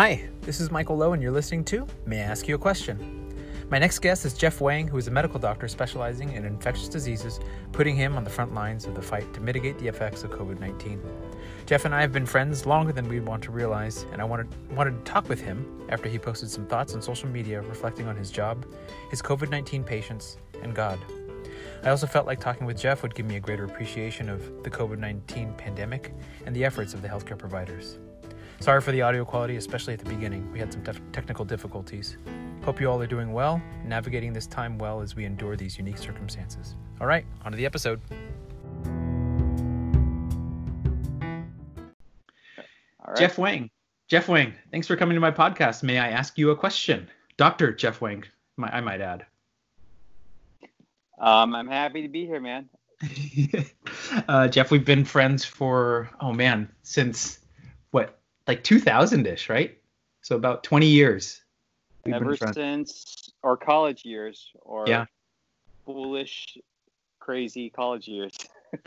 Hi, this is Michael Lowe, and you're listening to May I Ask You a Question? My next guest is Jeff Wang, who is a medical doctor specializing in infectious diseases, putting him on the front lines of the fight to mitigate the effects of COVID 19. Jeff and I have been friends longer than we'd want to realize, and I wanted, wanted to talk with him after he posted some thoughts on social media reflecting on his job, his COVID 19 patients, and God. I also felt like talking with Jeff would give me a greater appreciation of the COVID 19 pandemic and the efforts of the healthcare providers. Sorry for the audio quality, especially at the beginning. We had some tef- technical difficulties. Hope you all are doing well, navigating this time well as we endure these unique circumstances. All right, on to the episode. Jeff Wang. Jeff Wang, thanks for coming to my podcast. May I ask you a question? Dr. Jeff Wang, I might add. Um, I'm happy to be here, man. uh, Jeff, we've been friends for, oh man, since what, like 2000 ish, right? So about 20 years. Ever since our college years, or yeah. foolish, crazy college years.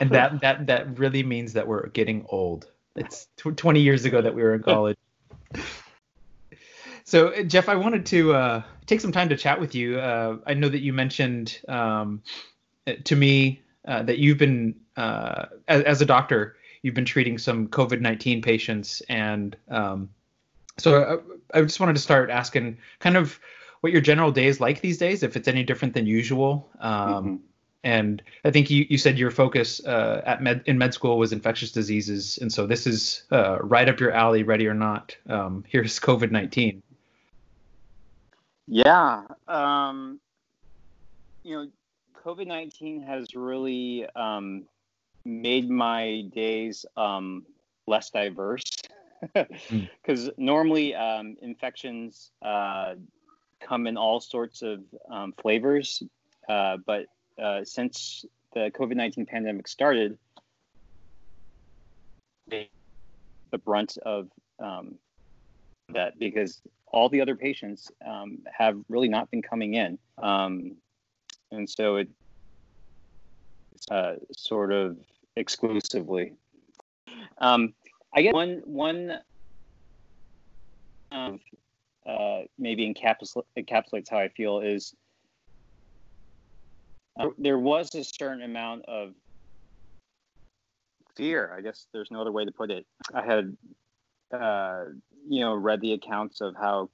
and that that that really means that we're getting old. It's 20 years ago that we were in college. so Jeff, I wanted to uh, take some time to chat with you. Uh, I know that you mentioned um, to me uh, that you've been uh, as, as, a doctor, you've been treating some COVID-19 patients, and um, so I, uh, I, just wanted to start asking kind of what your general day is like these days, if it's any different than usual. Um, mm-hmm. And I think you, you said your focus uh, at med in med school was infectious diseases, and so this is uh, right up your alley, ready or not. Um, here's COVID nineteen. Yeah, um, you know, COVID nineteen has really um, made my days um, less diverse because mm. normally um, infections uh, come in all sorts of um, flavors, uh, but uh, since the COVID 19 pandemic started, the brunt of um, that because all the other patients um, have really not been coming in. Um, and so it, it's uh, sort of exclusively. Um, I guess one one um, uh, maybe encapsulates how I feel is uh, there was a certain amount of fear. I guess there's no other way to put it. I had, uh, you know, read the accounts of how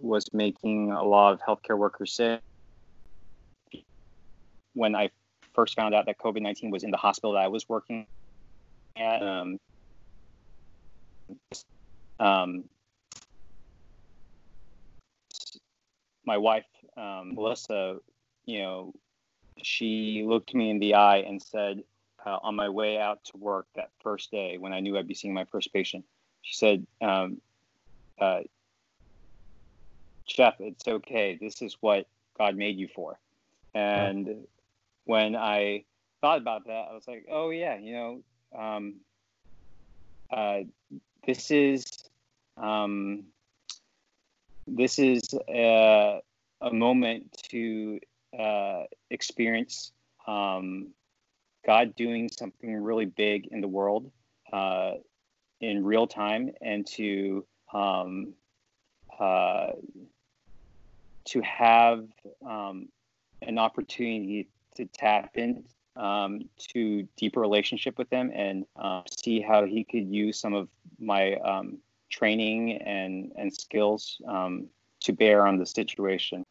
was making a lot of healthcare workers sick. When I first found out that COVID 19 was in the hospital that I was working at, um, um, my wife um, Melissa, you know, she looked me in the eye and said, uh, on my way out to work that first day when I knew I'd be seeing my first patient, she said, um, uh, Jeff, it's okay. This is what God made you for. And when I thought about that, I was like, oh, yeah, you know, um, uh, this is. Um, this is uh, a moment to uh, experience um, God doing something really big in the world uh, in real time, and to um, uh, to have um, an opportunity to tap in um, to deeper relationship with Him and uh, see how He could use some of my um, training and and skills um, to bear on the situation.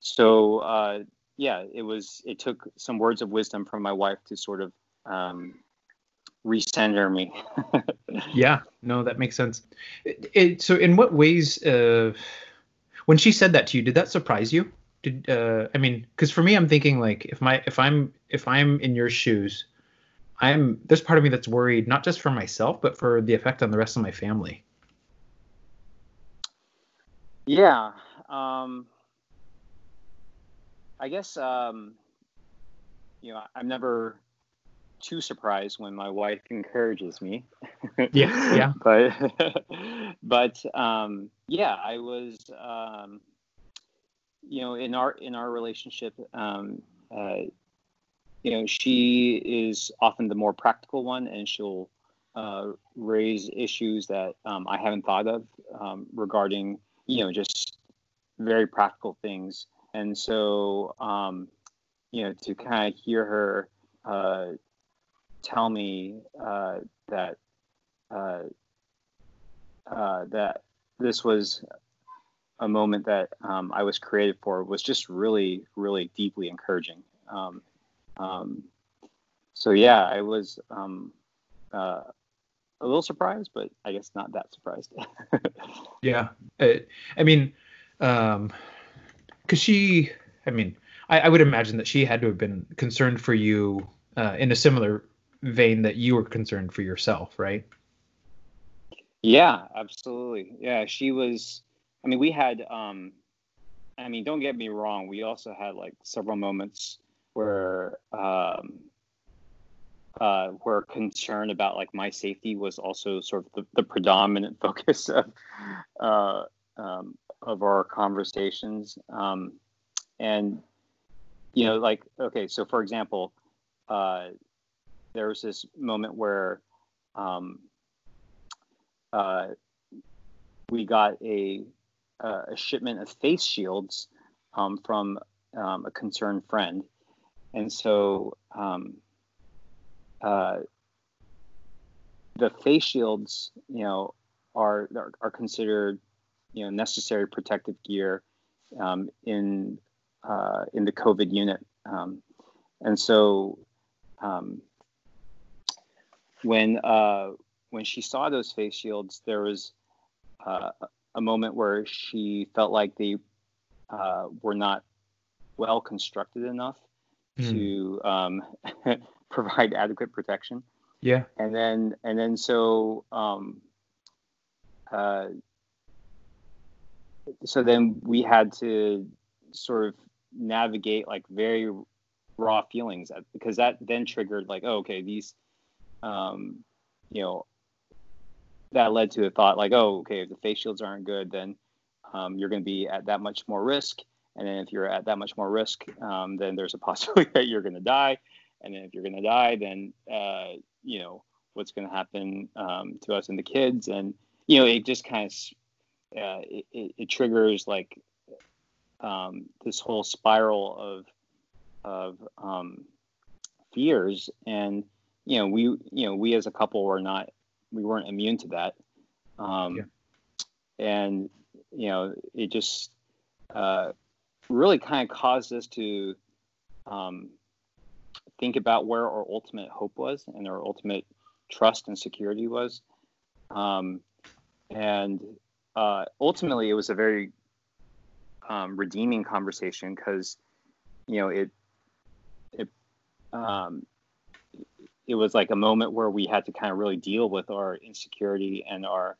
So uh, yeah, it was. It took some words of wisdom from my wife to sort of um, recenter me. yeah, no, that makes sense. It, it, so, in what ways, uh, when she said that to you, did that surprise you? Did uh, I mean, because for me, I'm thinking like, if my if I'm if I'm in your shoes, I'm there's part of me that's worried not just for myself, but for the effect on the rest of my family. Yeah. Um, I guess um, you know I'm never too surprised when my wife encourages me. yeah, yeah. but but um, yeah, I was um, you know in our in our relationship. Um, uh, you know, she is often the more practical one, and she'll uh, raise issues that um, I haven't thought of um, regarding, you know, just very practical things. And so, um, you know, to kind of hear her uh, tell me uh, that uh, uh, that this was a moment that um, I was created for was just really, really deeply encouraging. Um, um, so yeah, I was um, uh, a little surprised, but I guess not that surprised. yeah, I, I mean, because um, she, I mean, I, I, would imagine that she had to have been concerned for you uh, in a similar vein that you were concerned for yourself, right? Yeah, absolutely. Yeah, she was. I mean, we had. Um, I mean, don't get me wrong. We also had like several moments where um, uh, where concern about like my safety was also sort of the, the predominant focus of uh, um, of our conversations. Um, and you know, like okay, so for example, uh, there was this moment where um, uh, we got a a shipment of face shields um, from um, a concerned friend, and so um, uh, the face shields, you know, are, are, are considered, you know, necessary protective gear um, in uh, in the COVID unit, um, and so um, when uh, when she saw those face shields, there was uh, a moment where she felt like they uh, were not well constructed enough mm. to um, provide adequate protection. Yeah. And then and then so um, uh, so then we had to sort of navigate like very raw feelings because that then triggered like oh, okay these um, you know that led to a thought like oh okay if the face shields aren't good then um, you're going to be at that much more risk. And then if you're at that much more risk um, then there's a possibility that you're going to die. And then if you're going to die, then uh, you know what's going to happen um, to us and the kids, and you know it just kind of uh, it, it, triggers like um, this whole spiral of of um, fears, and you know we you know we as a couple were not we weren't immune to that, um, yeah. and you know it just uh, really kind of caused us to um, think about where our ultimate hope was and our ultimate trust and security was. Um, and uh, ultimately, it was a very um, redeeming conversation because, you know, it it um, it was like a moment where we had to kind of really deal with our insecurity and our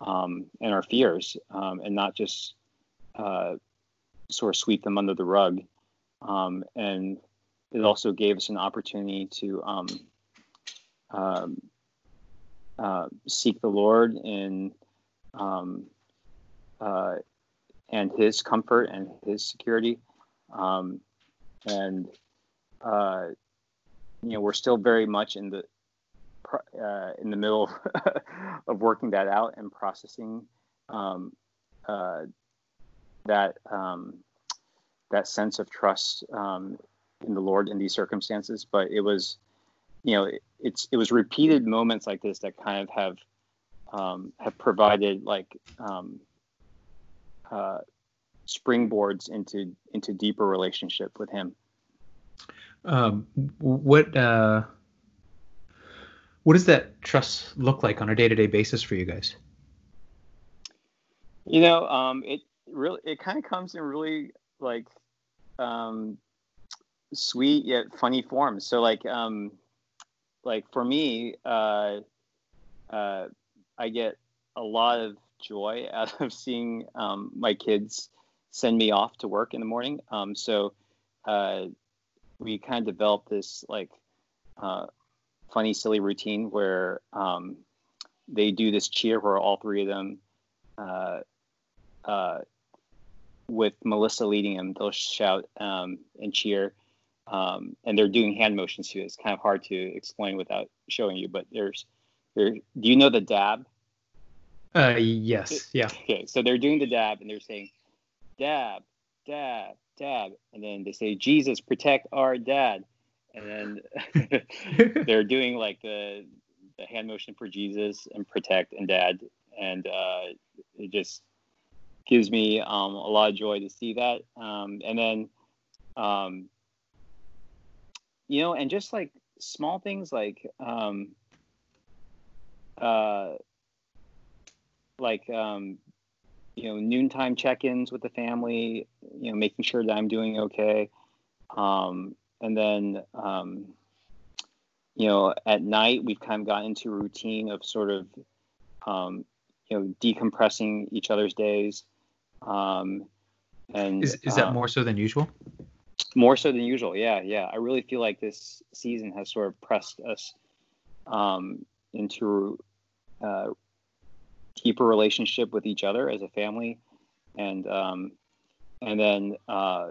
um, and our fears, um, and not just uh, sort of sweep them under the rug. Um, and it also gave us an opportunity to um, um, uh, seek the Lord in um, uh, and His comfort and His security, and uh, you know we're still very much in the uh, in the middle of working that out and processing um, uh, that um, that sense of trust um, in the Lord in these circumstances, but it was, you know, it, it's it was repeated moments like this that kind of have um, have provided like um, uh, springboards into into deeper relationship with Him. Um, what uh, what does that trust look like on a day to day basis for you guys? You know, um, it really it kind of comes in really like um, sweet yet funny forms. So like um like for me, uh, uh, I get a lot of joy out of seeing um, my kids send me off to work in the morning. Um, so uh, we kind of developed this like uh, funny, silly routine where um, they do this cheer where all three of them, uh, uh, with Melissa leading them, they'll shout um, and cheer um, and they're doing hand motions too. It's kind of hard to explain without showing you, but there's they're, do you know the dab? Uh, yes, yeah. Okay, so they're doing the dab and they're saying, dab, dab, dab, and then they say, Jesus, protect our dad, and then they're doing like the the hand motion for Jesus and protect and dad, and uh, it just gives me um, a lot of joy to see that. Um, and then, um, you know, and just like small things like, um, uh, like, um, you know, noontime check-ins with the family, you know, making sure that I'm doing okay. Um, and then, um, you know, at night we've kind of gotten into a routine of sort of, um, you know, decompressing each other's days. Um, and Is is that um, more so than usual? more so than usual? Yeah, yeah. I really feel like this season has sort of pressed us um, into uh, deeper relationship with each other as a family, and um, and then uh,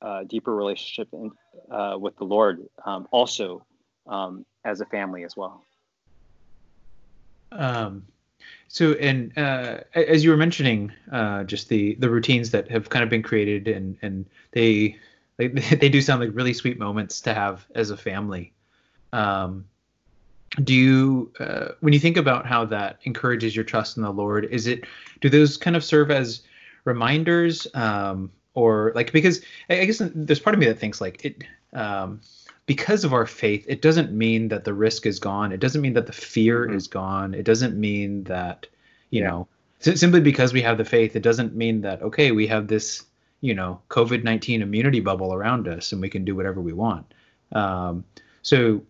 uh, deeper relationship in, uh, with the Lord um, also um, as a family as well. Um, so, and uh, as you were mentioning, uh, just the the routines that have kind of been created, and and they they, they do sound like really sweet moments to have as a family. Um, do you, uh, when you think about how that encourages your trust in the Lord, is it do those kind of serve as reminders, um, or like because I I guess there's part of me that thinks like it. Um, because of our faith, it doesn't mean that the risk is gone. It doesn't mean that the fear Mhm. is gone. It doesn't mean that, you Yeah. know, si- simply because we have the faith, it doesn't mean that, okay, we have this, you know, COVID 19 immunity bubble around us and we can do whatever we want. Um, so,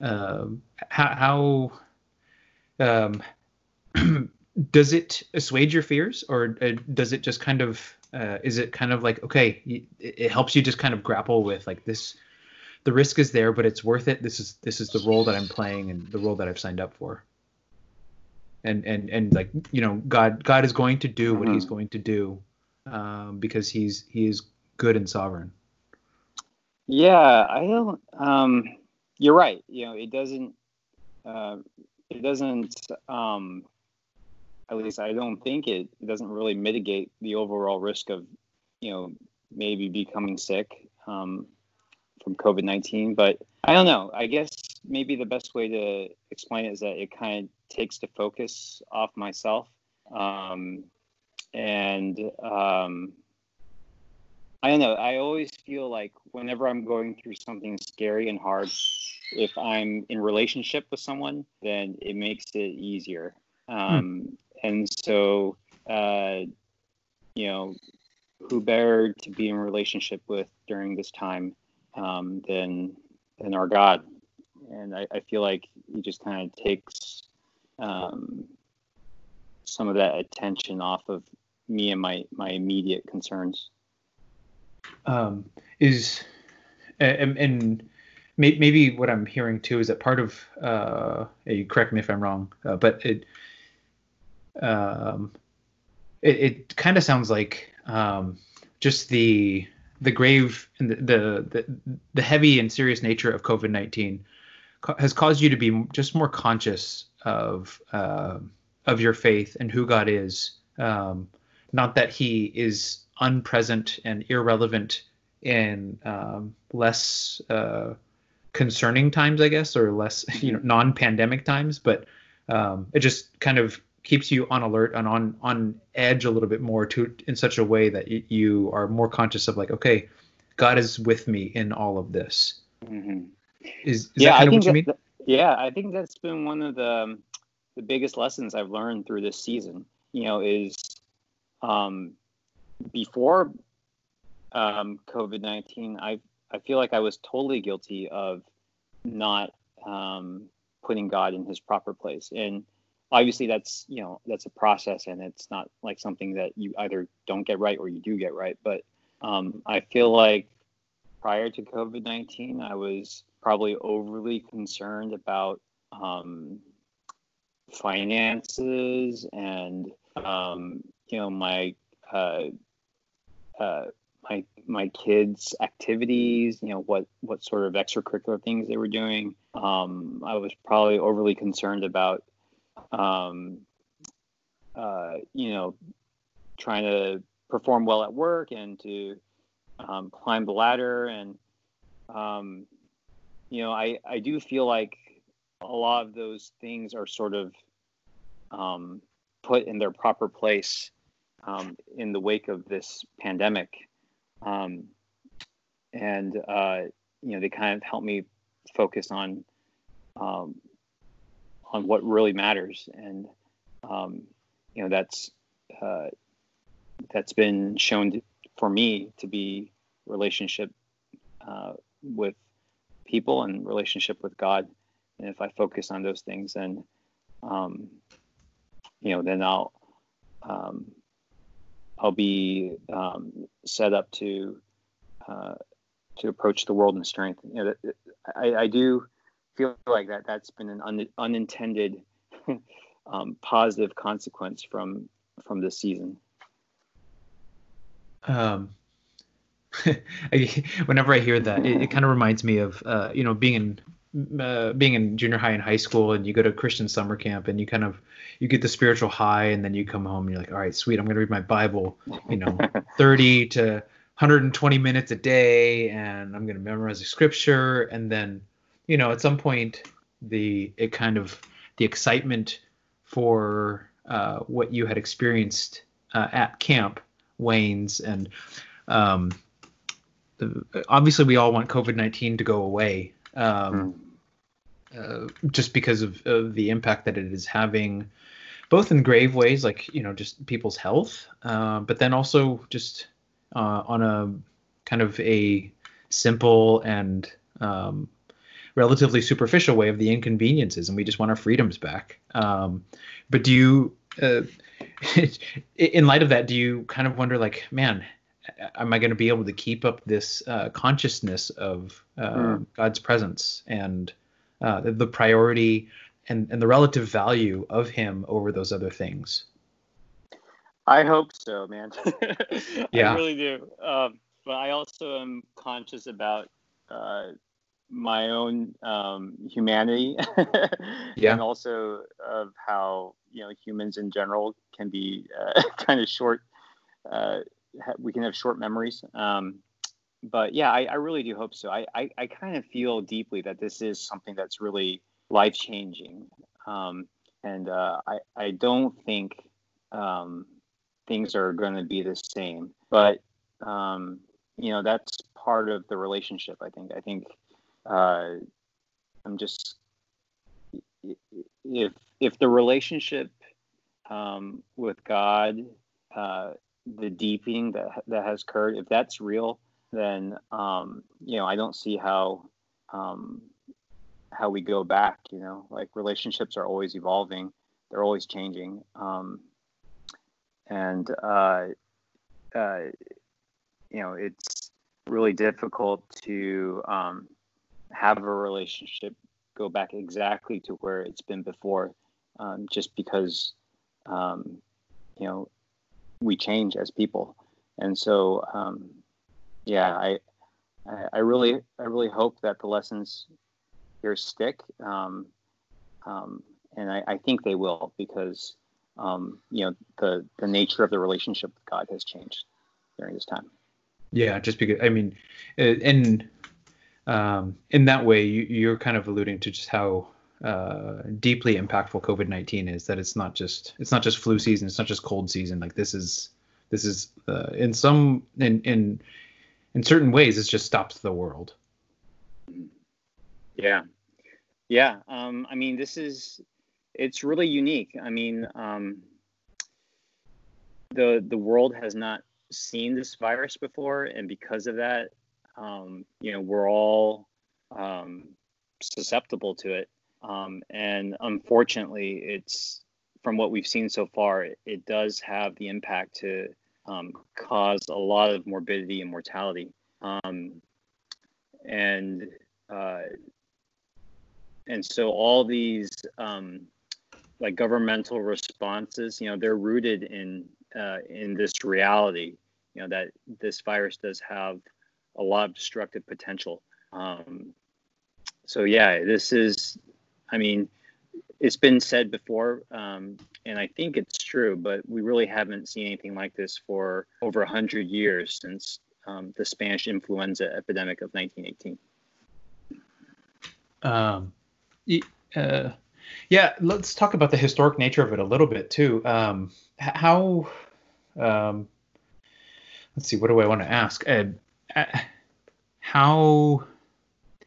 um, how, how um, does it assuage your fears or uh, does it just kind of, uh, is it kind of like, okay, it, it helps you just kind of grapple with like this the risk is there, but it's worth it. This is this is the role that I'm playing and the role that I've signed up for. And and and like you know, God God is going to do what He's Mhm. going to do, um, because He's He is good and sovereign. Yeah, I don't. Um, you're right. You know, it doesn't. Uh, it doesn't. Um, at least I don't think it, it doesn't really mitigate the overall risk of, you know, maybe becoming sick um, from COVID nineteen. But I don't know. I guess maybe the best way to explain it is that it kind of takes the focus off myself, um, and um, I don't know. I always feel like whenever I'm going through something scary and hard, if I'm in relationship with someone, then it makes it easier. Um, And so, uh, you know, who better to be in relationship with during this time um, than than our God? And I, I feel like he just kind of takes um, some of that attention off of me and my my immediate concerns. Um, is and, and maybe what I'm hearing too is that part of uh, you correct me if I'm wrong, uh, but it um, it, it kind of sounds like um, just the the grave and the, the the the heavy and serious nature of COVID nineteen has caused you to be just more conscious of uh, of your faith and who God is. Um, not that He is unpresent and irrelevant and um, less uh, concerning times, I guess, or less you know non-pandemic times, but um, it just kind of keeps you on alert and on on edge a little bit more to in such a way that y- you are more conscious of like, okay, God is with me in all of this. Mm-hmm. Is, is yeah, that I of think what you mean? yeah, I think that's been one of the um, the biggest lessons I've learned through this season. You know, is um, before um, COVID nineteen, I I feel like I was totally guilty of not um, putting God in His proper place, and obviously that's you know that's a process, and it's not like something that you either don't get right or you do get right. But um, I feel like prior to COVID 19, I was probably overly concerned about um, finances and, um, you know, my, uh, uh, my, my kids' activities, you know, what what sort of extracurricular things they were doing. Um, I was probably overly concerned about, um, uh, you know, trying to perform well at work and to um, climb the ladder. And, um, you know, I, I do feel like a lot of those things are sort of um, put in their proper place um, in the wake of this pandemic. Um, and, uh, you know, they kind of help me focus on um, on what really matters. And, um, you know, that's uh, that's been shown to, for me to be relationship uh, with people and relationship with God. And if I focus on those things, then um, you know, then I'll um, I'll be um, set up to uh, to approach the world in strength. You know, I, I do feel like that that's been an un, unintended um, positive consequence from from this season um, whenever I hear that, it, it kind of reminds me of uh, you know being in uh, being in junior high and high school, and you go to Christian summer camp, and you kind of you get the spiritual high, and then you come home and you're like, all right, sweet, I'm gonna read my Bible, you know, 30 to 120 minutes a day, and I'm gonna memorize the scripture, and then you know at some point the it kind of the excitement for uh, what you had experienced uh, at camp wanes and um, obviously we all want covid-19 to go away um, mm. Uh, just because of, of, the impact that it is having both in grave ways like you know just people's health uh, but then also just uh, on a kind of a simple and um, relatively superficial way of the inconveniences and we just want our freedoms back um, but do you uh, in light of that, do you kind of wonder, like, man, am I going to be able to keep up this uh, consciousness of uh, mm. God's presence and uh, the, the, priority and, and the relative value of Him over those other things? I hope so, man. yeah. I really do. Um, but I also am conscious about uh, my own um, humanity yeah. and also of how you know humans in general can be uh, kind of short uh, we can have short memories um, but yeah I, I, really do hope so. I, I, I, kind of feel deeply that this is something that's really life changing um, and uh, I, I don't think um, things are going to be the same but um, you know that's part of the relationship i think. I think uh, I'm just if if the relationship um, with God, uh, the deepening that that has occurred, if that's real, then um, you know I don't see how um, how we go back. You know, like relationships are always evolving, they're always changing, um, and uh, uh, you know it's really difficult to um, have a relationship go back exactly to where it's been before, um, just because um, you know we change as people, and so um, yeah, I, I really I really hope that the lessons here stick, um, um, and I, I, think they will because um, you know the the nature of the relationship with God has changed during this time. Yeah, just because I mean, uh, and um, in that way, you, are kind of alluding to just how uh, deeply impactful COVID nineteen is. That it's not just it's not just flu season, it's not just cold season. Like this is this is uh, in some in in in certain ways, it's just stops the world. Yeah, yeah. Um, I mean, this is it's really unique. I mean, um, the the world has not seen this virus before, and because of that, um, you know, we're all um, susceptible to it. Um, and unfortunately, it's from what we've seen so far, it, it does have the impact to um, cause a lot of morbidity and mortality. Um, and uh, and so all these um, like governmental responses, you know, they're rooted in uh, in this reality you know that this virus does have a lot of destructive potential. Um, so yeah, this is, I mean, it's been said before, um, and I think it's true, but we really haven't seen anything like this for over 100 years since um, the Spanish influenza epidemic of 1918. Um, uh, yeah, let's talk about the historic nature of it a little bit too. Um, how, um, let's see, what do I want to ask? Uh, how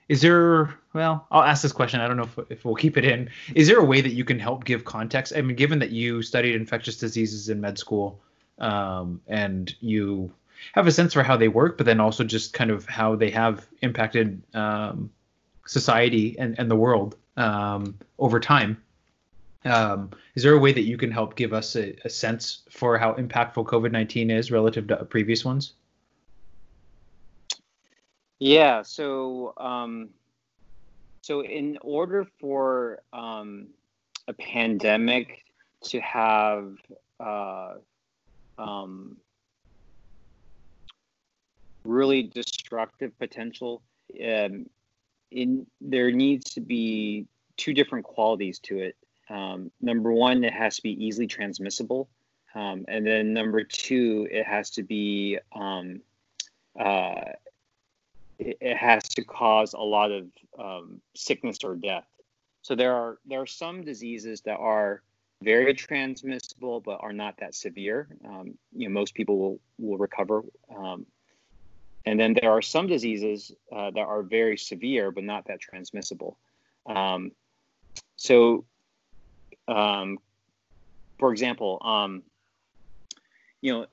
is there well i'll ask this question. I don't know if, if we'll keep it in. Is there a way that you can help give context? I mean given that you studied infectious diseases in med school um, and you have a sense for how they work but then also just kind of how they have impacted um, society and, and the world um, over time um, is there a way that you can help give us a, a sense for how impactful covid-19 is relative to previous ones yeah. So, um, so in order for um, a pandemic to have uh, um, really destructive potential, um, in there needs to be two different qualities to it. Um, number one, it has to be easily transmissible, um, and then number two, it has to be um, uh, it, has to cause a lot of um, sickness or death. So there are there are some diseases that are very transmissible but are not that severe. Um, you know, most people will will recover. Um, and then there are some diseases uh, that are very severe but not that transmissible. Um, so, um, for example, um, you know,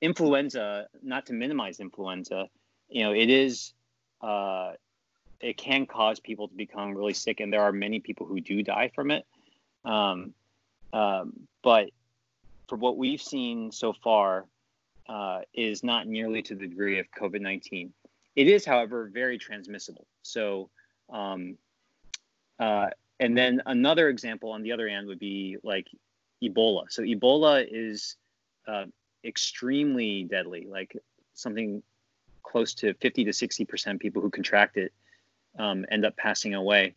influenza. Not to minimize influenza, you know, it is uh, it can cause people to become really sick, and there are many people who do die from it. Um, um, but for what we've seen so far, uh, is not nearly to the degree of COVID 19. It is, however, very transmissible. So, um, uh, and then another example on the other end would be like Ebola. So, Ebola is uh, extremely deadly, like something close to 50 to 60 percent people who contract it um, end up passing away.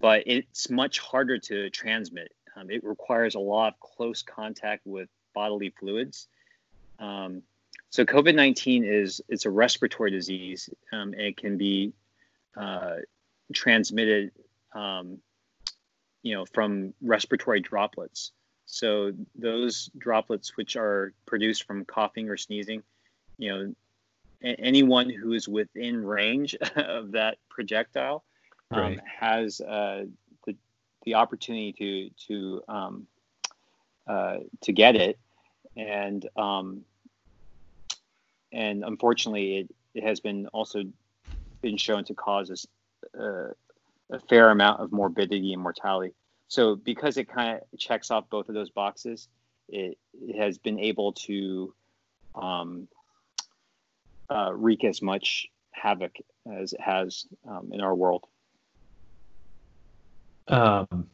But it's much harder to transmit. Um, it requires a lot of close contact with bodily fluids. Um, so COVID-19 is it's a respiratory disease. Um, it can be uh, transmitted, um, you know, from respiratory droplets. So those droplets, which are produced from coughing or sneezing, you know, anyone who is within range of that projectile um, right. has uh, the, the opportunity to to um, uh, to get it, and um, and unfortunately, it, it has been also been shown to cause a, uh, a fair amount of morbidity and mortality. So because it kind of checks off both of those boxes, it, it has been able to um, uh, wreak as much havoc as it has um, in our world. Um,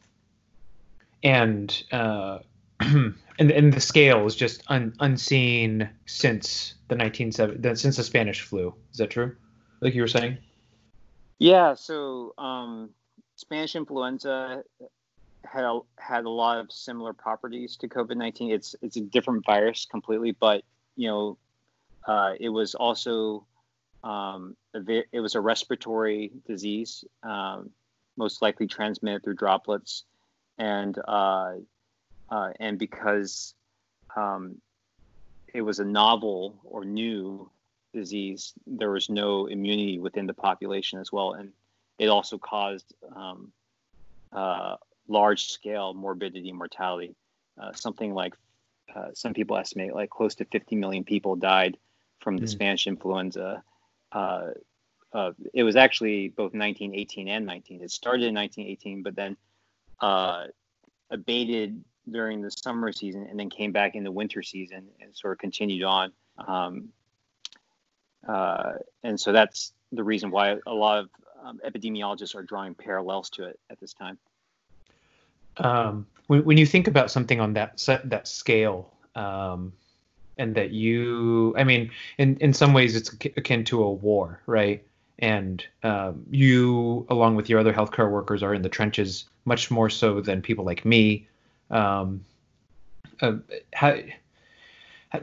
and uh, and and the scale is just un, unseen since the 1970 since the Spanish flu. Is that true? Like you were saying? Yeah. So um, Spanish influenza had a, had a lot of similar properties to COVID 19. It's it's a different virus completely, but you know uh, it was also um, a, it was a respiratory disease, um, most likely transmitted through droplets, and uh, uh, and because um, it was a novel or new disease, there was no immunity within the population as well, and it also caused um, uh, large scale morbidity and mortality. Uh, something like some people estimate like close to 50 million people died from the mm. Spanish influenza. Uh, uh, it was actually both 1918 and 19. It started in 1918, but then uh, abated during the summer season and then came back in the winter season and sort of continued on. Um, uh, and so that's the reason why a lot of um, epidemiologists are drawing parallels to it at this time. Um, when, when you think about something on that that scale, um, and that you, I mean, in in some ways it's akin to a war, right? And um, you, along with your other healthcare workers, are in the trenches much more so than people like me. Um, uh, how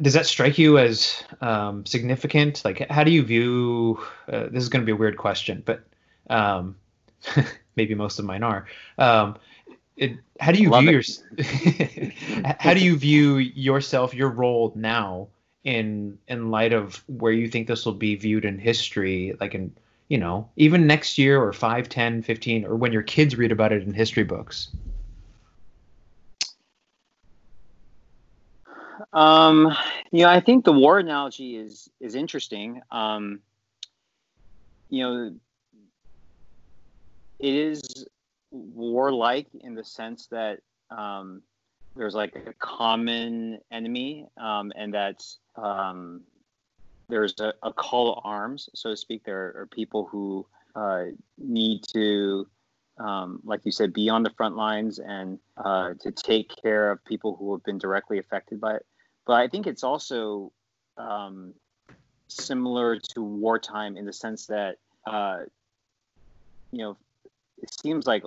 does that strike you as um, significant? Like, how do you view? Uh, this is going to be a weird question, but um, maybe most of mine are. It, how do you Love view your? how do you view yourself, your role now in in light of where you think this will be viewed in history, like in you know even next year or 5, 10, 15, or when your kids read about it in history books? Um, you know, I think the war analogy is is interesting. Um, you know, it is warlike in the sense that um, there's like a common enemy, um, and that um, there's a, a, call to arms, so to speak. There are people who uh, need to, um, like you said, be on the front lines and uh, to take care of people who have been directly affected by it. But I think it's also um, similar to wartime in the sense that, uh, you know, it seems like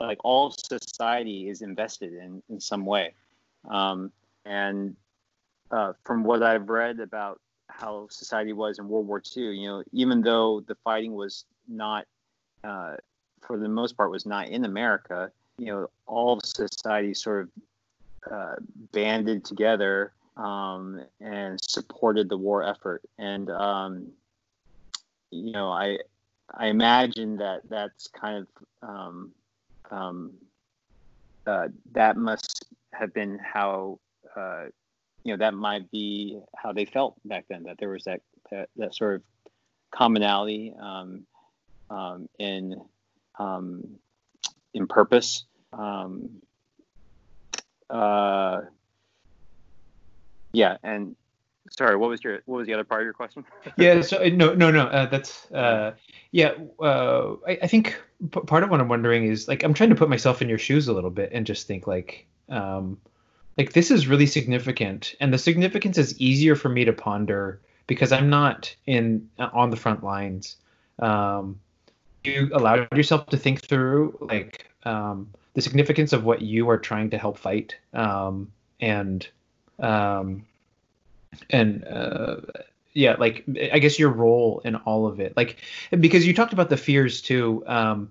like all society is invested in in some way, um, and uh, from what I've read about how society was in World War II, you know, even though the fighting was not, uh, for the most part, was not in America, you know, all of society sort of uh, banded together um, and supported the war effort. And um, you know, I I imagine that that's kind of um, uh, that must have been how uh, you know that might be how they felt back then. That there was that that, that sort of commonality um, um, in um, in purpose. Um, uh, yeah, and sorry, what was your what was the other part of your question? yeah, so uh, no, no, no. Uh, that's uh, yeah. Uh, I, I think p- part of what I'm wondering is like I'm trying to put myself in your shoes a little bit and just think like, um, like this is really significant, and the significance is easier for me to ponder because I'm not in uh, on the front lines. Um, you allowed yourself to think through like um, the significance of what you are trying to help fight, um, and um, and uh, yeah, like I guess your role in all of it, like because you talked about the fears too. Um,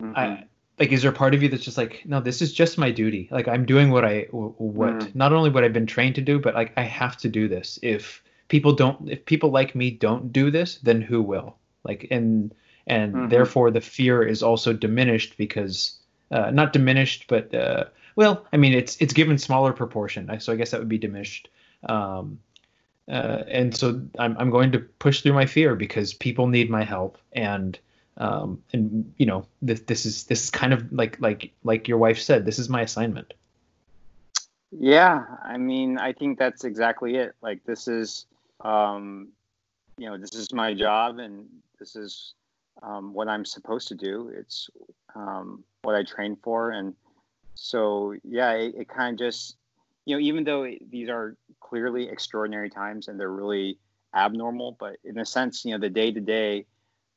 mm-hmm. I, like, is there a part of you that's just like, no, this is just my duty. Like, I'm doing what I what mm. not only what I've been trained to do, but like I have to do this. If people don't, if people like me don't do this, then who will? Like, and and mm-hmm. therefore the fear is also diminished because uh, not diminished, but uh, well, I mean, it's it's given smaller proportion. So I guess that would be diminished. Um, uh, and so I'm I'm going to push through my fear because people need my help, and um, and you know this this is this is kind of like like like your wife said, this is my assignment. Yeah, I mean, I think that's exactly it. Like this is, um, you know, this is my job, and this is um, what I'm supposed to do. It's um, what I train for, and so yeah, it, it kind of just you know even though these are clearly extraordinary times and they're really abnormal, but in a sense, you know, the day to day,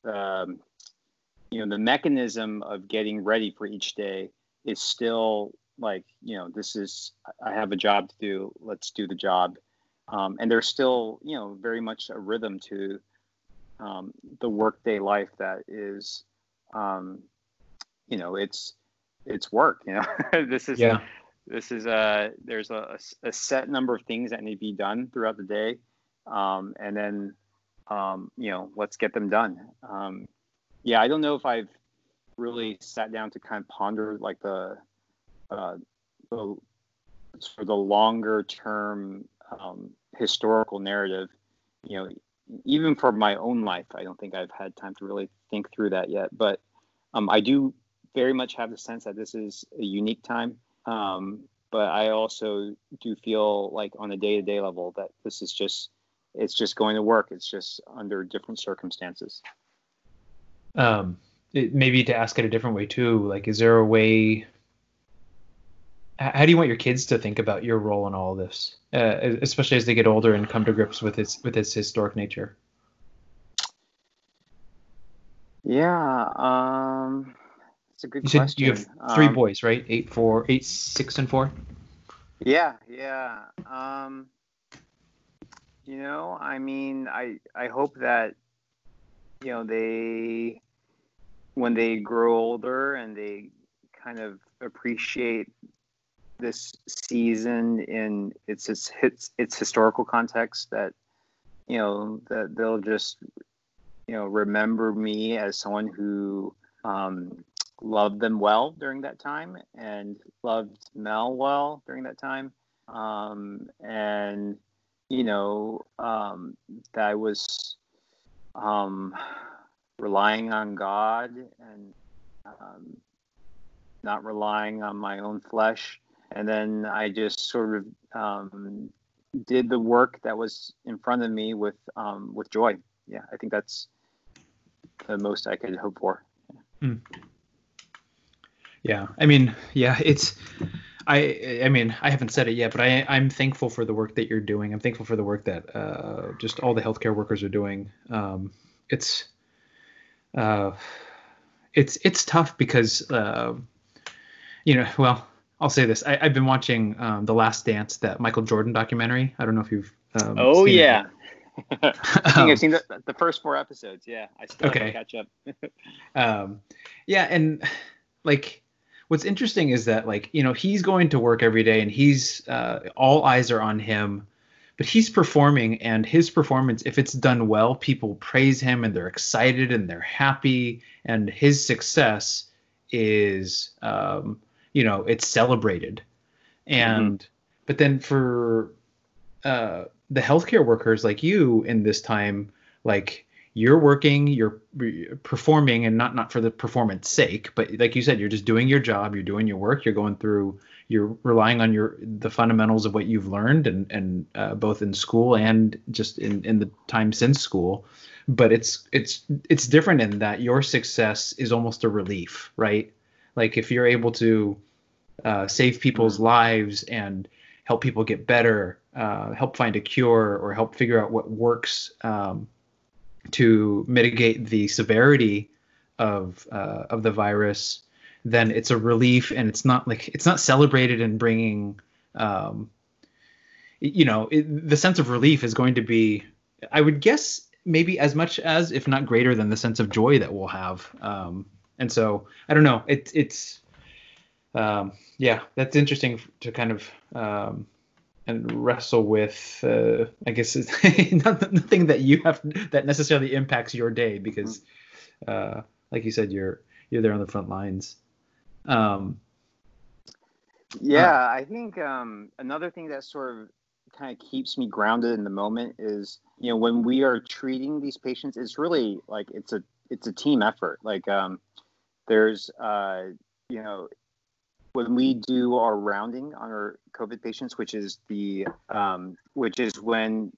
you know, the mechanism of getting ready for each day is still like you know this is I have a job to do. Let's do the job. Um, and there's still, you know, very much a rhythm to um, the workday life that is, um, you know, it's it's work. You know, this is yeah. This is a there's a, a, set number of things that need to be done throughout the day, um, and then um, you know let's get them done. Um, yeah, I don't know if I've really sat down to kind of ponder like the uh, the for the longer term um, historical narrative. You know, even for my own life, I don't think I've had time to really think through that yet. But um, I do very much have the sense that this is a unique time. Um, but I also do feel like on a day to day level that this is just it's just going to work. It's just under different circumstances. Um, it, maybe to ask it a different way too. Like, is there a way? how do you want your kids to think about your role in all this, uh, especially as they get older and come to grips with its with its historic nature? Yeah, um, it's a good you question. you have three um, boys, right? Eight, four, eight, six, and four. Yeah, yeah. Um, you know, I mean, I I hope that you know they when they grow older and they kind of appreciate this season in its its its, its historical context that you know that they'll just you know remember me as someone who um, loved them well during that time and loved Mel well during that time um, and you know um, that I was um, relying on God and um, not relying on my own flesh and then I just sort of um, did the work that was in front of me with um, with joy. Yeah, I think that's the most I could hope for. Mm. Yeah, I mean, yeah, it's. I I mean, I haven't said it yet, but I I'm thankful for the work that you're doing. I'm thankful for the work that uh, just all the healthcare workers are doing. Um, it's uh, it's it's tough because uh, you know, well, I'll say this: I, have been watching um, the Last Dance, that Michael Jordan documentary. I don't know if you've. Um, oh yeah. I think um, I've seen the, the, first four episodes. Yeah, I still okay. catch up. um, yeah, and like, what's interesting is that like you know he's going to work every day, and he's uh, all eyes are on him, but he's performing, and his performance, if it's done well, people praise him, and they're excited, and they're happy, and his success is um, you know it's celebrated and mm-hmm. but then for uh, the healthcare workers like you in this time like you're working you're performing and not not for the performance sake but like you said you're just doing your job you're doing your work you're going through you're relying on your the fundamentals of what you've learned and and uh, both in school and just in in the time since school. But it's it's it's different in that your success is almost a relief right? Like if you're able to uh, save people's lives and help people get better, uh, help find a cure, or help figure out what works um, to mitigate the severity of uh, of the virus, then it's a relief, and it's not like it's not celebrated and bringing. Um, you know, it, the sense of relief is going to be, I would guess, maybe as much as, if not greater than, the sense of joy that we'll have. Um, and so I don't know. It, it's um, yeah, that's interesting to kind of um, and wrestle with. Uh, I guess nothing that you have that necessarily impacts your day because, uh, like you said, you're you're there on the front lines. Um, yeah, uh, I think um, another thing that sort of kind of keeps me grounded in the moment is you know when we are treating these patients, it's really like it's a it's a team effort. Like um, there's uh, you know when we do our rounding on our COVID patients, which is the um, which is when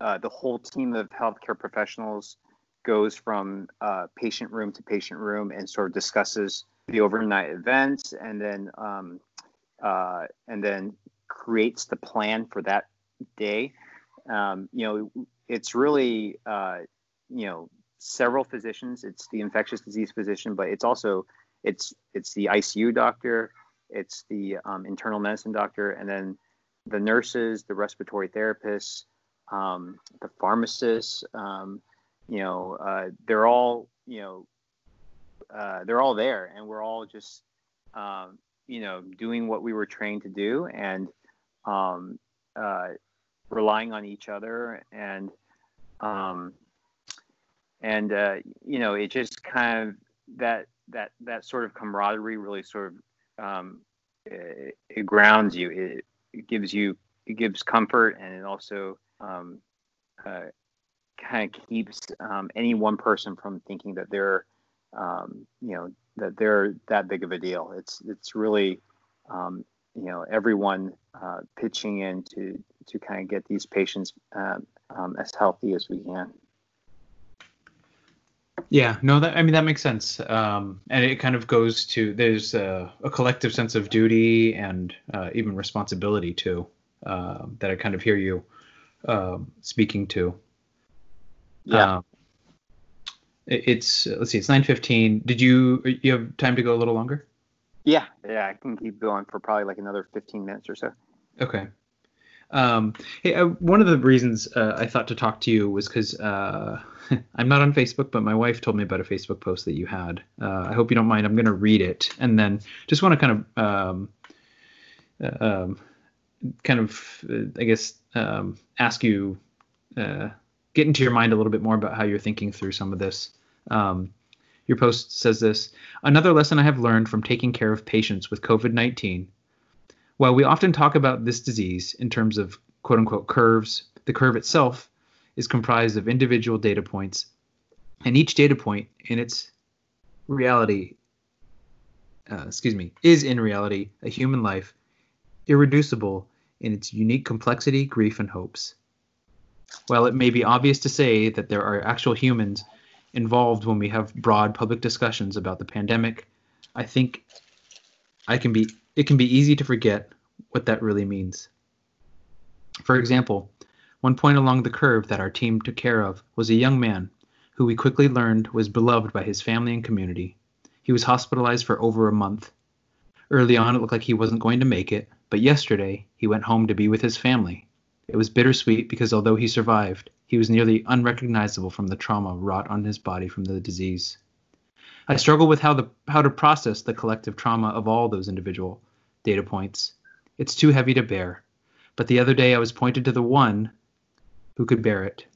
uh, the whole team of healthcare professionals goes from uh, patient room to patient room and sort of discusses the overnight events, and then um, uh, and then creates the plan for that day. Um, you know, it's really uh, you know several physicians. It's the infectious disease physician, but it's also it's it's the ICU doctor, it's the um, internal medicine doctor, and then the nurses, the respiratory therapists, um, the pharmacists. Um, you know, uh, they're all you know uh, they're all there, and we're all just um, you know doing what we were trained to do, and um, uh, relying on each other, and um, and uh, you know it just kind of that that that sort of camaraderie really sort of um, it, it, grounds you. It, it, gives you it gives comfort, and it also um, uh, kind of keeps um, any one person from thinking that they're um, you know that they're that big of a deal. It's it's really um, you know everyone uh, pitching in to to kind of get these patients uh, as healthy as we can. Yeah, no, that I mean that makes sense, um, and it kind of goes to there's a, a collective sense of duty and uh, even responsibility too uh, that I kind of hear you um, speaking to. Yeah. Um, it- it's let's see, it's nine fifteen. Did you you have time to go a little longer? Yeah, yeah, I can keep going for probably like another 15 minutes or so. Okay. Um, hey, uh, one of the reasons uh, I thought to talk to you was because uh, I'm not on Facebook, but my wife told me about a Facebook post that you had. Uh, I hope you don't mind. I'm going to read it, and then just want to kind of, um, uh, um, kind of, uh, I guess, um, ask you, uh, get into your mind a little bit more about how you're thinking through some of this. Um, your post says this: Another lesson I have learned from taking care of patients with COVID-19 while we often talk about this disease in terms of quote unquote curves, the curve itself is comprised of individual data points, and each data point in its reality, uh, excuse me, is in reality a human life, irreducible in its unique complexity, grief, and hopes. While it may be obvious to say that there are actual humans involved when we have broad public discussions about the pandemic, I think I can be it can be easy to forget what that really means. For example, one point along the curve that our team took care of was a young man who we quickly learned was beloved by his family and community. He was hospitalized for over a month. Early on, it looked like he wasn't going to make it, but yesterday he went home to be with his family. It was bittersweet because although he survived, he was nearly unrecognizable from the trauma wrought on his body from the disease. I struggle with how the how to process the collective trauma of all those individual data points. It's too heavy to bear. But the other day I was pointed to the one who could bear it.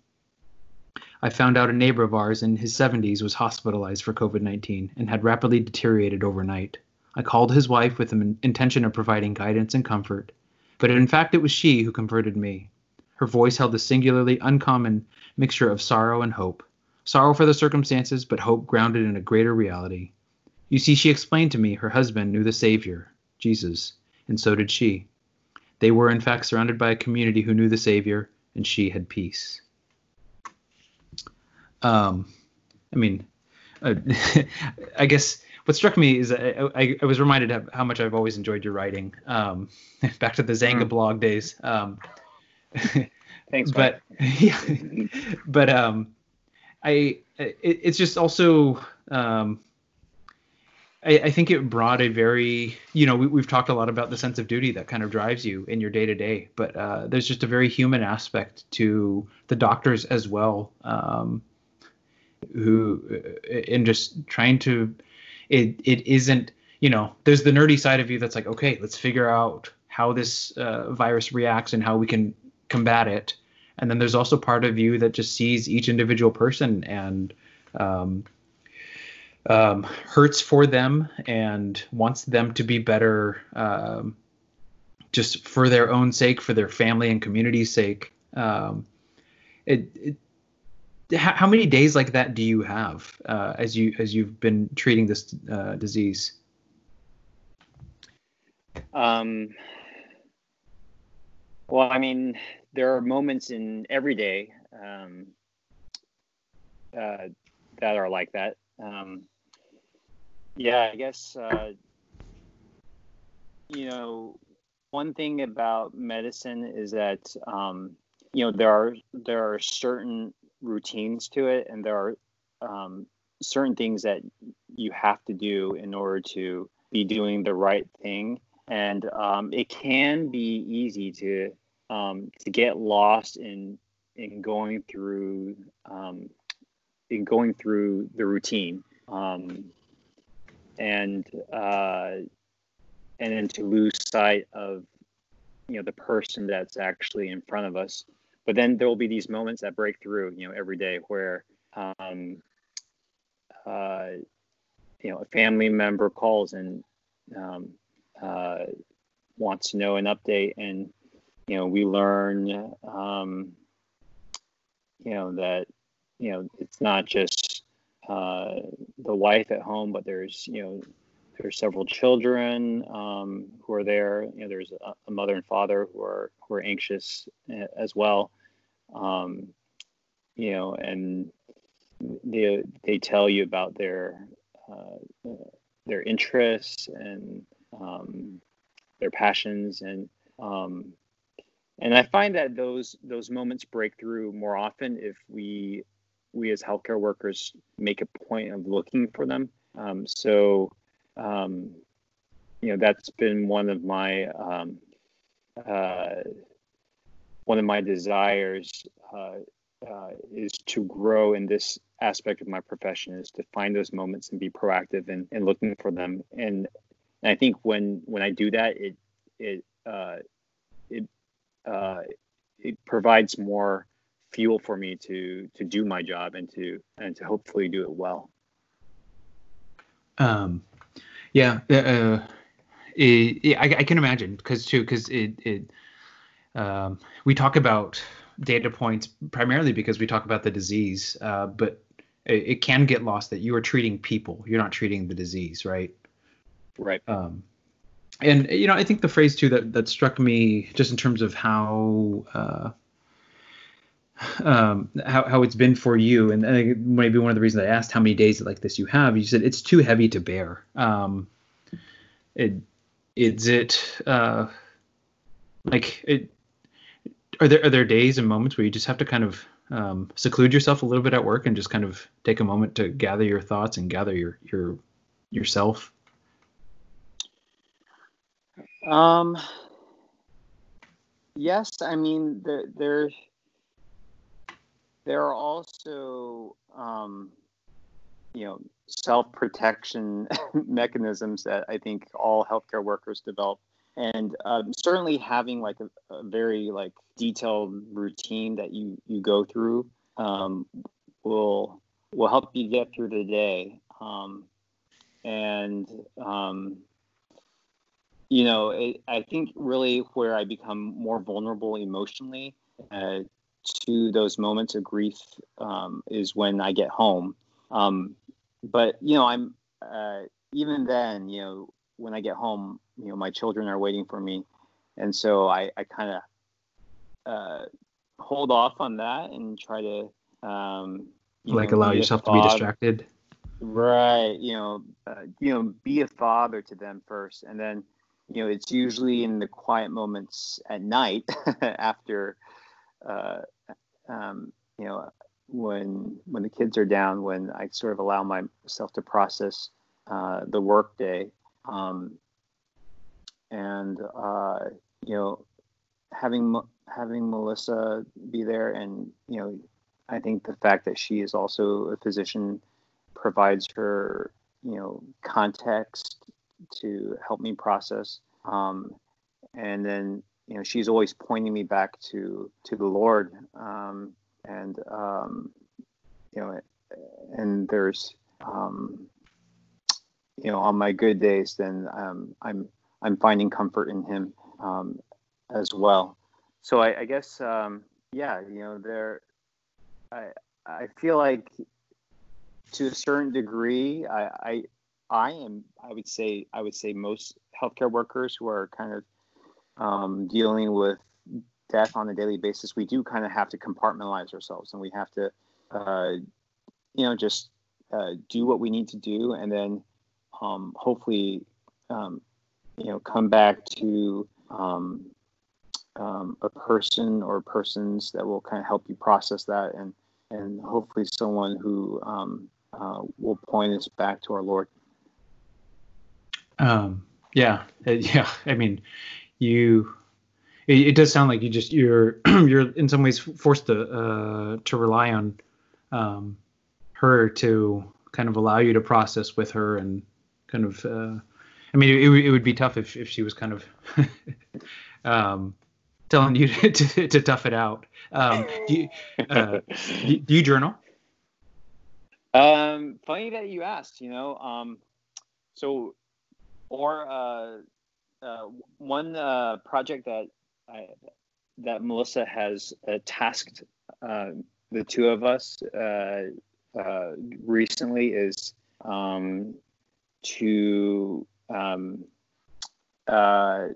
I found out a neighbor of ours in his 70s was hospitalized for COVID 19 and had rapidly deteriorated overnight. I called his wife with the intention of providing guidance and comfort, but in fact, it was she who comforted me. Her voice held a singularly uncommon mixture of sorrow and hope sorrow for the circumstances, but hope grounded in a greater reality. You see, she explained to me her husband knew the Savior, Jesus, and so did she. They were, in fact, surrounded by a community who knew the Savior, and she had peace. Um, I mean, uh, I guess what struck me is I, I, I, was reminded of how much I've always enjoyed your writing. Um, back to the Xanga mm. blog days. Um, Thanks, but yeah, but um, I it, it's just also um, I, I, think it brought a very you know we, have talked a lot about the sense of duty that kind of drives you in your day to day, but uh, there's just a very human aspect to the doctors as well, um, who in just trying to it it isn't you know there's the nerdy side of you that's like okay let's figure out how this uh, virus reacts and how we can combat it. And then there's also part of you that just sees each individual person and um, um, hurts for them and wants them to be better um, just for their own sake for their family and community's sake um, it, it, how many days like that do you have uh, as you as you've been treating this uh, disease um well i mean there are moments in every day um, uh, that are like that. Um, yeah, I guess uh, you know one thing about medicine is that um, you know there are there are certain routines to it, and there are um, certain things that you have to do in order to be doing the right thing, and um, it can be easy to um, to get lost in in going through um, in going through the routine. Um, and uh, and then to lose sight of you know the person that's actually in front of us. But then there will be these moments that break through you know every day where um, uh, you know a family member calls and um, uh, wants to know an update and you know, we learn, um, you know, that, you know, it's not just uh, the wife at home, but there's, you know, there's several children um, who are there. You know, there's a, a, mother and father who are who are anxious uh, as well. Um, you know, and they they tell you about their uh, their interests and um, their passions and um, and I find that those those moments break through more often if we we as healthcare workers make a point of looking for them. Um, so um, you know that's been one of my um, uh, one of my desires uh, uh, is to grow in this aspect of my profession is to find those moments and be proactive and, and looking for them and, and I think when when I do that it it uh, it uh, it provides more fuel for me to to do my job and to and to hopefully do it well. Um, yeah, uh, uh it, I, I, can imagine because too because it it um, we talk about data points primarily because we talk about the disease, uh, but it, it, can get lost that you are treating people, you're not treating the disease, right? Right. Um, and you know, I think the phrase too that that struck me just in terms of how. Uh, um, how, how it's been for you, and, and maybe one of the reasons I asked how many days like this you have, you said it's too heavy to bear. Um, it, is it uh, like it, are there are there days and moments where you just have to kind of um, seclude yourself a little bit at work and just kind of take a moment to gather your thoughts and gather your your yourself? Um. Yes, I mean there there there are also um, you know self protection mechanisms that I think all healthcare workers develop. And um, certainly having like a, a, very like detailed routine that you you go through um, will will help you get through the day. Um, and um, you know it, i think really where i become more vulnerable emotionally uh, to those moments of grief um, is when i get home. Um, but you know i'm uh, even then you know when i get home you know my children are waiting for me. And so i, I kind of uh, hold off on that and try to um, like know, allow yourself to be distracted? Right you know uh, you know be a father to them first. And then you know it's usually in the quiet moments at night after uh, um, you know when when the kids are down when i sort of allow myself to process uh, the workday um, and uh, you know having having Melissa be there, and you know, I think the fact that she is also a physician provides her you know context to help me process. Um, and then you know she's always pointing me back to to the Lord, um, and um, you know, and there's um, you know on my good days, then um, I'm I'm finding comfort in him um, as well. So I, I guess um, yeah, you know, there I I feel like to a certain degree, I, I I am I would say I would say most healthcare workers who are kind of um, dealing with death on a daily basis, we do kind of have to compartmentalize ourselves, and we have to, uh, you know, just uh, do what we need to do, and then um, hopefully um, you know come back to um, um, a person or persons that will kind of help you process that and and hopefully someone who um, uh, will point us back to our Lord. Um, yeah, yeah. I mean, you. It, it, does sound like you just you're you're in some ways forced to uh, to rely on um, her to kind of allow you to process with her and kind of uh, I mean, it, it would be tough if, if she was kind of um, telling you to, to, to, tough it out. Um, do, you, uh, do, do, you journal? Um, funny that you asked. You know, um, so or uh, uh, one uh, project that I, that Melissa has uh, tasked the two of us uh, uh, recently is um, to um, uh,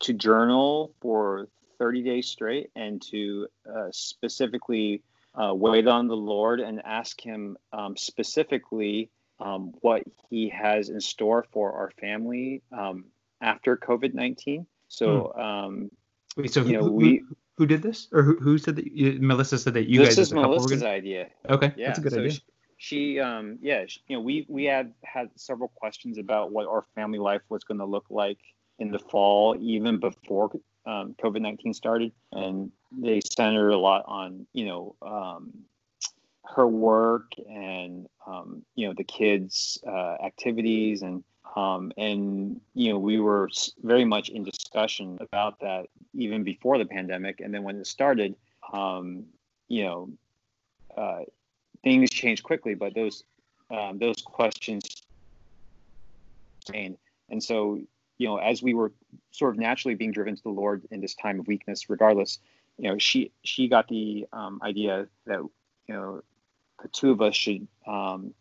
to journal for 30 days straight and to specifically wait on the Lord and ask Him um, specifically um, what He has in store for our family um, after COVID 19. So, hmm. Wait, so you who, know, we, who, did this? Or who, who said that? You, Melissa said that you this guys. This is Melissa's idea. Okay, yeah, that's a good so idea. She, she um yeah she, you know we we had had several questions about what our family life was going to look like in the fall even before um, covid-19 started and they centered a lot on you know um, her work and um, you know the kids uh, activities and um, and you know we were very much in discussion about that even before the pandemic. And then when it started um, you know uh, things change quickly, but those um, those questions and and so you know as we were sort of naturally being driven to the Lord in this time of weakness, regardless, you know she she got the um, idea that you know the two of us should um,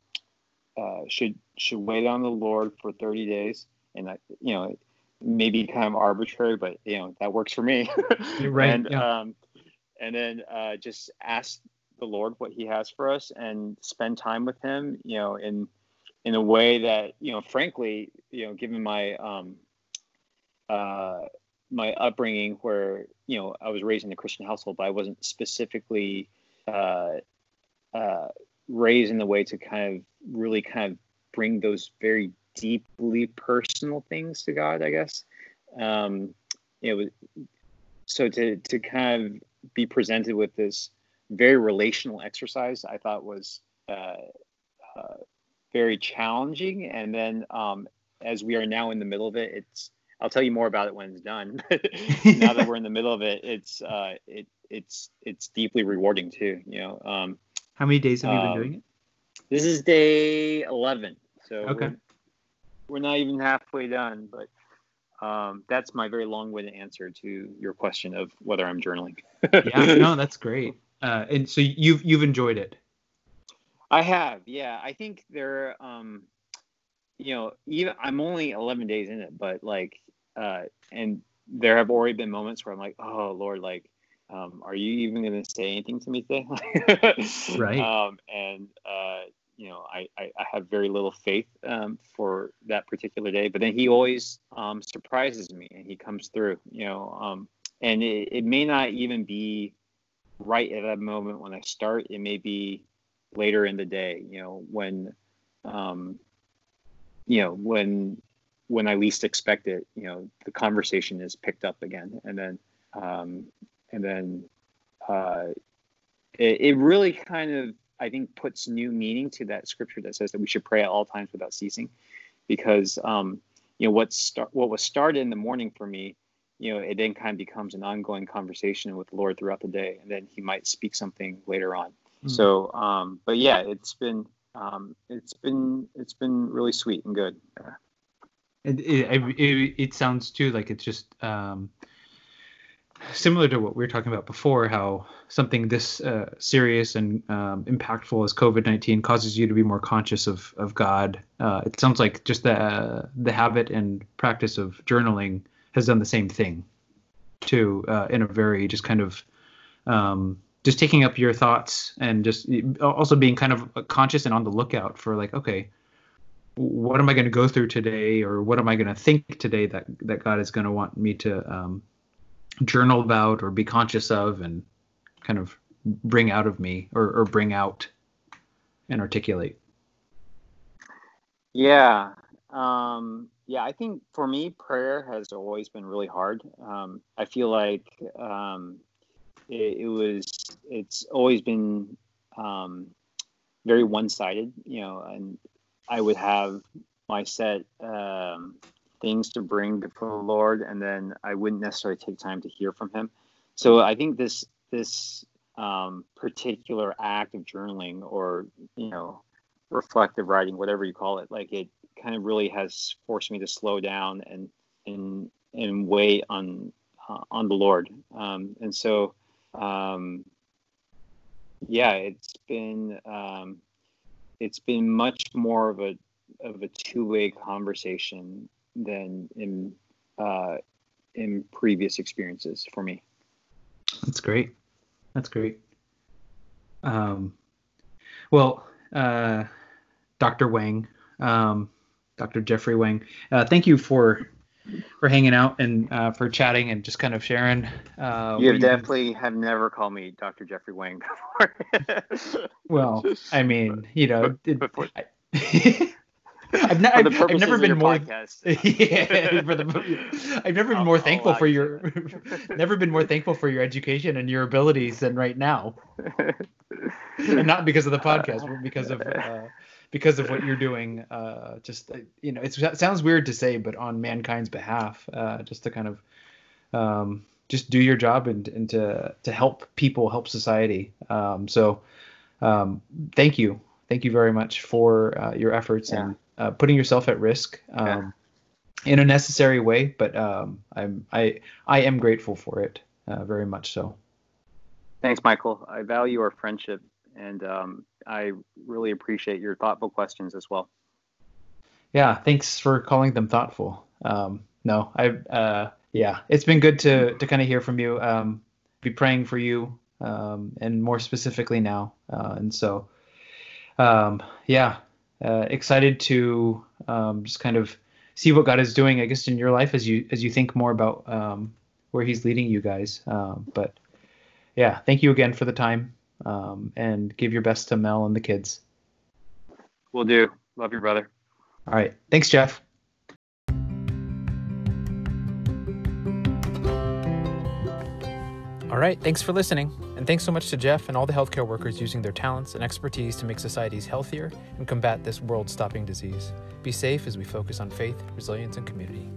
uh, should should wait on the Lord for 30 days, and that you know maybe kind of arbitrary, but you know that works for me. right. and yeah. um, and then uh, just ask the Lord what He has for us and spend time with Him, you know, in in a way that you know, frankly, you know, given my um, uh, my upbringing, where you know I was raised in a Christian household, but I wasn't specifically uh, uh, raised in the way to kind of really kind of bring those very deeply personal things to God, I guess. Um, you know, so to to kind of be presented with this very relational exercise I thought was uh, uh, very challenging. And then um, as we are now in the middle of it, it's I'll tell you more about it when it's done. now that we're in the middle of it, it's uh, it it's it's deeply rewarding too. You know. Um, How many days have you been um, doing it? This is day eleven, so okay. we're, we're not even halfway done, but. Um, that's my very long-winded answer to your question of whether I'm journaling. yeah, no, that's great. Uh, and so you've you've enjoyed it. I have, yeah. I think there, um, you know, even I'm only 11 days in it, but like, uh, and there have already been moments where I'm like, oh Lord, like, um, are you even going to say anything to me today? right. Um, and uh, you know, I, I, I, have very little faith um, for that particular day, but then he always um, surprises me and he comes through, you know, um, and it, it may not even be right at that moment when I start. It may be later in the day, you know, when, um, you know, when when I least expect it, you know, the conversation is picked up again, and then, um, and then, uh, it, it really kind of I think puts new meaning to that scripture that says that we should pray at all times without ceasing, because um, you know what start what was started in the morning for me you know, it then kind of becomes an ongoing conversation with the Lord throughout the day, and then He might speak something later on. Mm-hmm. So, um, but yeah, it's been um, it's been it's been really sweet and good. Yeah. It, it, it, it sounds too like it's just um, similar to what we were talking about before, how something this uh, serious and um, impactful as COVID nineteen causes you to be more conscious of of God. Uh, it sounds like just the uh, the habit and practice of journaling has done the same thing too uh, in a very just kind of um, just taking up your thoughts and just also being kind of conscious and on the lookout for like okay what am i going to go through today or what am i going to think today that that god is going to want me to um, journal about or be conscious of and kind of bring out of me or, or bring out and articulate yeah um, yeah, I think for me, prayer has always been really hard. Um, I feel like um, it, it, was, it's always been um, very one sided, you know, and I would have my set um, things to bring before the Lord, and then I wouldn't necessarily take time to hear from Him. So I think this, this um, particular act of journaling or, you know, reflective writing, whatever you call it, like it, kind of really has forced me to slow down and and and wait on uh, on the Lord. Um, and so, um, yeah, it's been um, it's been much more of a of a two way conversation than in uh, in previous experiences for me. That's great. That's great. Um, well, uh, Dr. Wang, um, Dr. Jeffrey Wang, uh, thank you for for hanging out and uh, for chatting and just kind of sharing. Uh, you have definitely have never called me Dr. Jeffrey Wang before. well, I mean, you know, it, I, I've, ne- I've, I've, never been more. yeah, for the, I've never been more thankful for your, never been more thankful for your education and your abilities than right now. and not because of the podcast, but because of uh, because of what you're doing. Uh, just uh, you know, it sounds weird to say, but on mankind's behalf, uh, just to kind of um, just do your job and, and to to help people, help society. Um, so um, thank you, thank you very much for uh, your efforts yeah. and uh, putting yourself at risk um, yeah. in a necessary way. But um, I'm I I am grateful for it uh, very much so. Thanks, Michael. I value our friendship, and um, I really appreciate your thoughtful questions as well. Yeah, thanks for calling them thoughtful. Um, no, I uh, yeah, it's been good to to kind of hear from you. Um, be praying for you, um, and more specifically now. Uh, and so, um, yeah, uh, excited to um, just kind of see what God is doing, I guess, in your life as you as you think more about um, where He's leading you guys. Um, but yeah, thank you again for the time, um, and give your best to Mel and the kids. We'll do. Love your brother. All right. Thanks, Jeff. Right. Thanks for listening. And thanks so much to Jeff and all the healthcare workers using their talents and expertise to make societies healthier and combat this world stopping disease. Be safe as we focus on faith, resilience, and community.